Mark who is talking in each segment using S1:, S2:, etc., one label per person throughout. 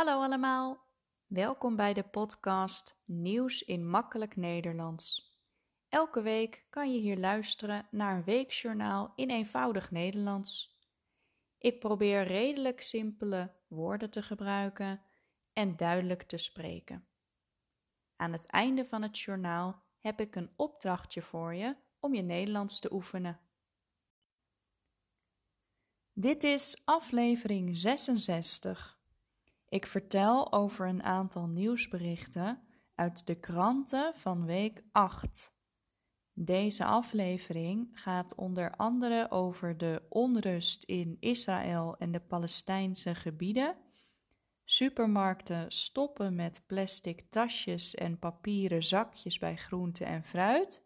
S1: Hallo allemaal, welkom bij de podcast Nieuws in Makkelijk Nederlands. Elke week kan je hier luisteren naar een weekjournaal in eenvoudig Nederlands. Ik probeer redelijk simpele woorden te gebruiken en duidelijk te spreken. Aan het einde van het journaal heb ik een opdrachtje voor je om je Nederlands te oefenen. Dit is aflevering 66. Ik vertel over een aantal nieuwsberichten uit de kranten van week 8. Deze aflevering gaat onder andere over de onrust in Israël en de Palestijnse gebieden. Supermarkten stoppen met plastic tasjes en papieren zakjes bij groente en fruit.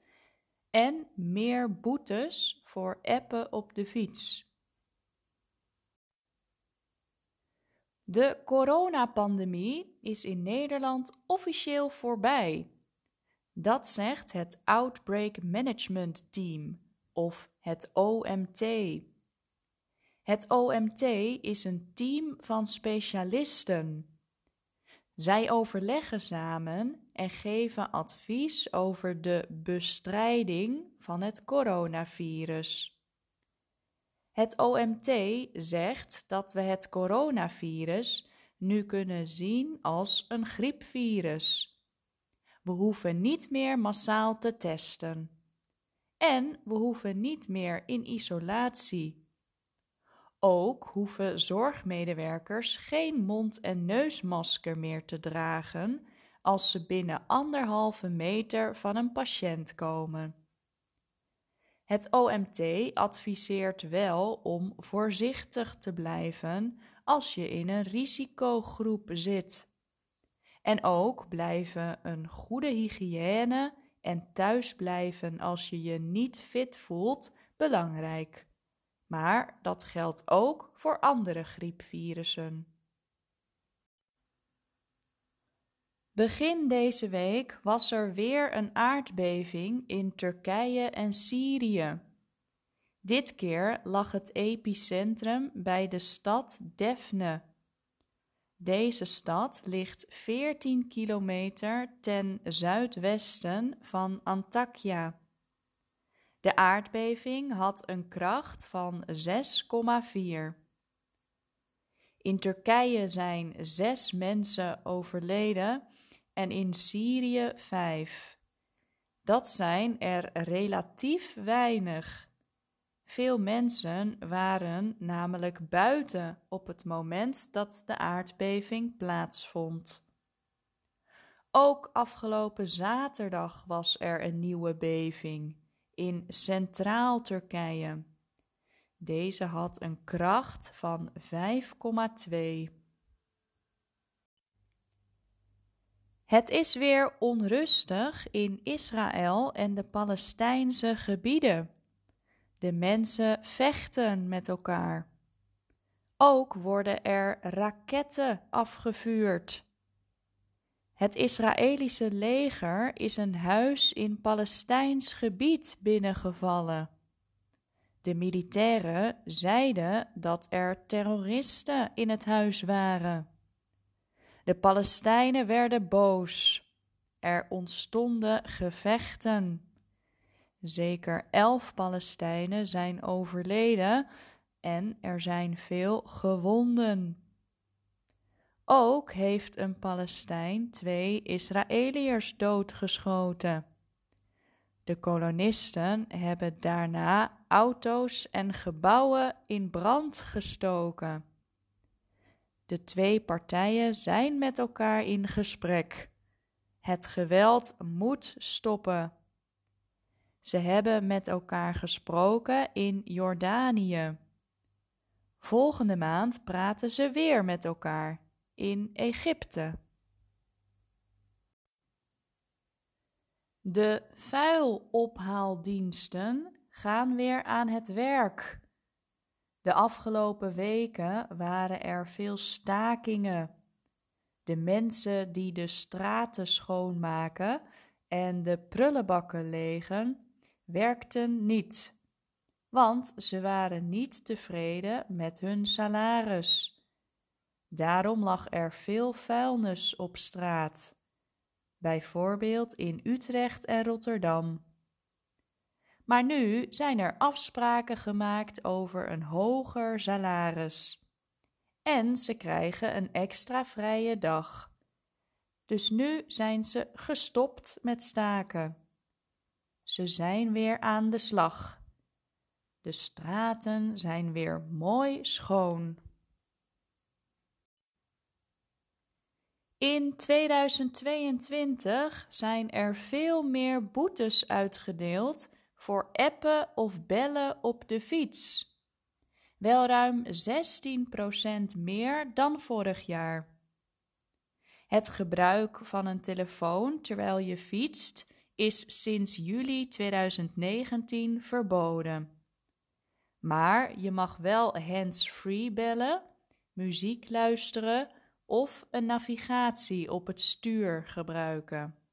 S1: En meer boetes voor appen op de fiets. De coronapandemie is in Nederland officieel voorbij. Dat zegt het Outbreak Management Team of het OMT. Het OMT is een team van specialisten. Zij overleggen samen en geven advies over de bestrijding van het coronavirus. Het OMT zegt dat we het coronavirus nu kunnen zien als een griepvirus. We hoeven niet meer massaal te testen. En we hoeven niet meer in isolatie. Ook hoeven zorgmedewerkers geen mond- en neusmasker meer te dragen als ze binnen anderhalve meter van een patiënt komen. Het OMT adviseert wel om voorzichtig te blijven als je in een risicogroep zit. En ook blijven een goede hygiëne en thuisblijven als je je niet fit voelt belangrijk. Maar dat geldt ook voor andere griepvirussen. Begin deze week was er weer een aardbeving in Turkije en Syrië. Dit keer lag het epicentrum bij de stad Defne. Deze stad ligt 14 kilometer ten zuidwesten van Antakya. De aardbeving had een kracht van 6,4. In Turkije zijn zes mensen overleden en in Syrië vijf. Dat zijn er relatief weinig. Veel mensen waren namelijk buiten op het moment dat de aardbeving plaatsvond. Ook afgelopen zaterdag was er een nieuwe beving in Centraal Turkije. Deze had een kracht van 5,2. Het is weer onrustig in Israël en de Palestijnse gebieden. De mensen vechten met elkaar. Ook worden er raketten afgevuurd. Het Israëlische leger is een huis in Palestijns gebied binnengevallen. De militairen zeiden dat er terroristen in het huis waren. De Palestijnen werden boos. Er ontstonden gevechten. Zeker elf Palestijnen zijn overleden en er zijn veel gewonden. Ook heeft een Palestijn twee Israëliërs doodgeschoten. De kolonisten hebben daarna auto's en gebouwen in brand gestoken. De twee partijen zijn met elkaar in gesprek. Het geweld moet stoppen. Ze hebben met elkaar gesproken in Jordanië. Volgende maand praten ze weer met elkaar in Egypte. De vuilophaaldiensten gaan weer aan het werk. De afgelopen weken waren er veel stakingen. De mensen die de straten schoonmaken en de prullenbakken legen, werkten niet, want ze waren niet tevreden met hun salaris. Daarom lag er veel vuilnis op straat, bijvoorbeeld in Utrecht en Rotterdam. Maar nu zijn er afspraken gemaakt over een hoger salaris. En ze krijgen een extra vrije dag. Dus nu zijn ze gestopt met staken. Ze zijn weer aan de slag. De straten zijn weer mooi schoon. In 2022 zijn er veel meer boetes uitgedeeld voor appen of bellen op de fiets. Wel ruim 16% meer dan vorig jaar. Het gebruik van een telefoon terwijl je fietst is sinds juli 2019 verboden. Maar je mag wel hands-free bellen, muziek luisteren of een navigatie op het stuur gebruiken.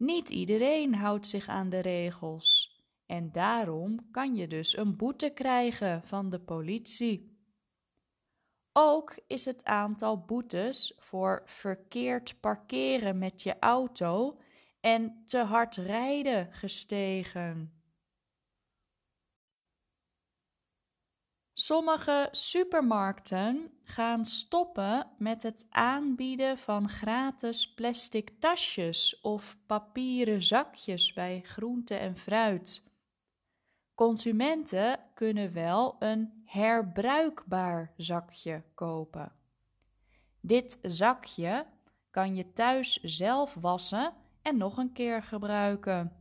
S1: Niet iedereen houdt zich aan de regels en daarom kan je dus een boete krijgen van de politie. Ook is het aantal boetes voor verkeerd parkeren met je auto en te hard rijden gestegen. Sommige supermarkten gaan stoppen met het aanbieden van gratis plastic tasjes of papieren zakjes bij groente en fruit. Consumenten kunnen wel een herbruikbaar zakje kopen. Dit zakje kan je thuis zelf wassen en nog een keer gebruiken.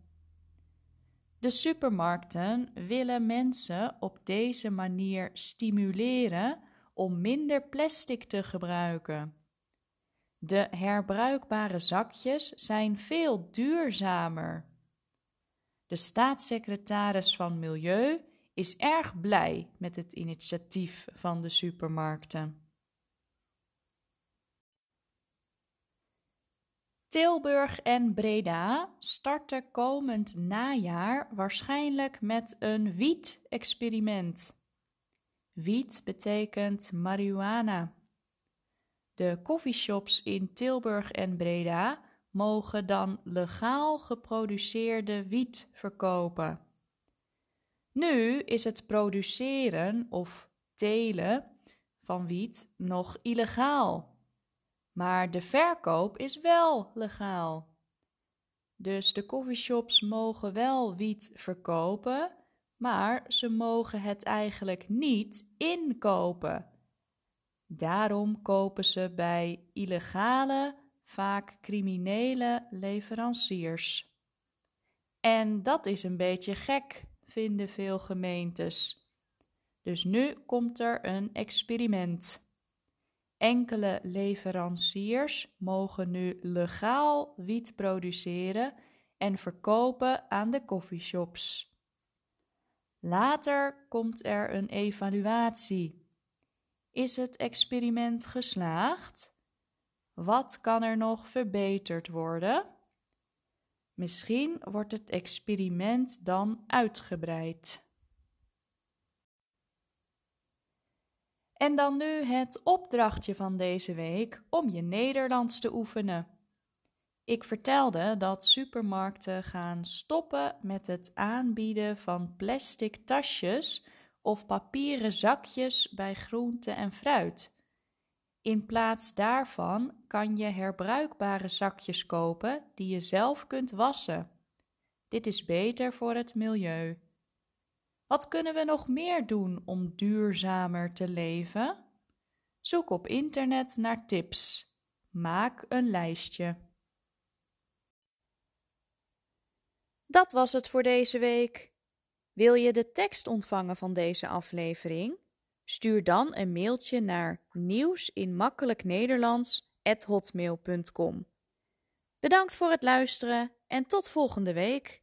S1: De supermarkten willen mensen op deze manier stimuleren om minder plastic te gebruiken. De herbruikbare zakjes zijn veel duurzamer. De staatssecretaris van Milieu is erg blij met het initiatief van de supermarkten. Tilburg en Breda starten komend najaar waarschijnlijk met een wiet-experiment. Wiet betekent marihuana. De coffeeshops in Tilburg en Breda mogen dan legaal geproduceerde wiet verkopen. Nu is het produceren of telen van wiet nog illegaal. Maar de verkoop is wel legaal. Dus de coffeeshops mogen wel wiet verkopen, maar ze mogen het eigenlijk niet inkopen. Daarom kopen ze bij illegale, vaak criminele leveranciers. En dat is een beetje gek, vinden veel gemeentes. Dus nu komt er een experiment. Enkele leveranciers mogen nu legaal wiet produceren en verkopen aan de coffeeshops. Later komt er een evaluatie. Is het experiment geslaagd? Wat kan er nog verbeterd worden? Misschien wordt het experiment dan uitgebreid. En dan nu het opdrachtje van deze week om je Nederlands te oefenen. Ik vertelde dat supermarkten gaan stoppen met het aanbieden van plastic tasjes of papieren zakjes bij groente en fruit. In plaats daarvan kan je herbruikbare zakjes kopen die je zelf kunt wassen. Dit is beter voor het milieu. Wat kunnen we nog meer doen om duurzamer te leven? Zoek op internet naar tips. Maak een lijstje. Dat was het voor deze week. Wil je de tekst ontvangen van deze aflevering? Stuur dan een mailtje naar nieuwsinmakkelijknederlands@hotmail.com. Bedankt voor het luisteren en tot volgende week.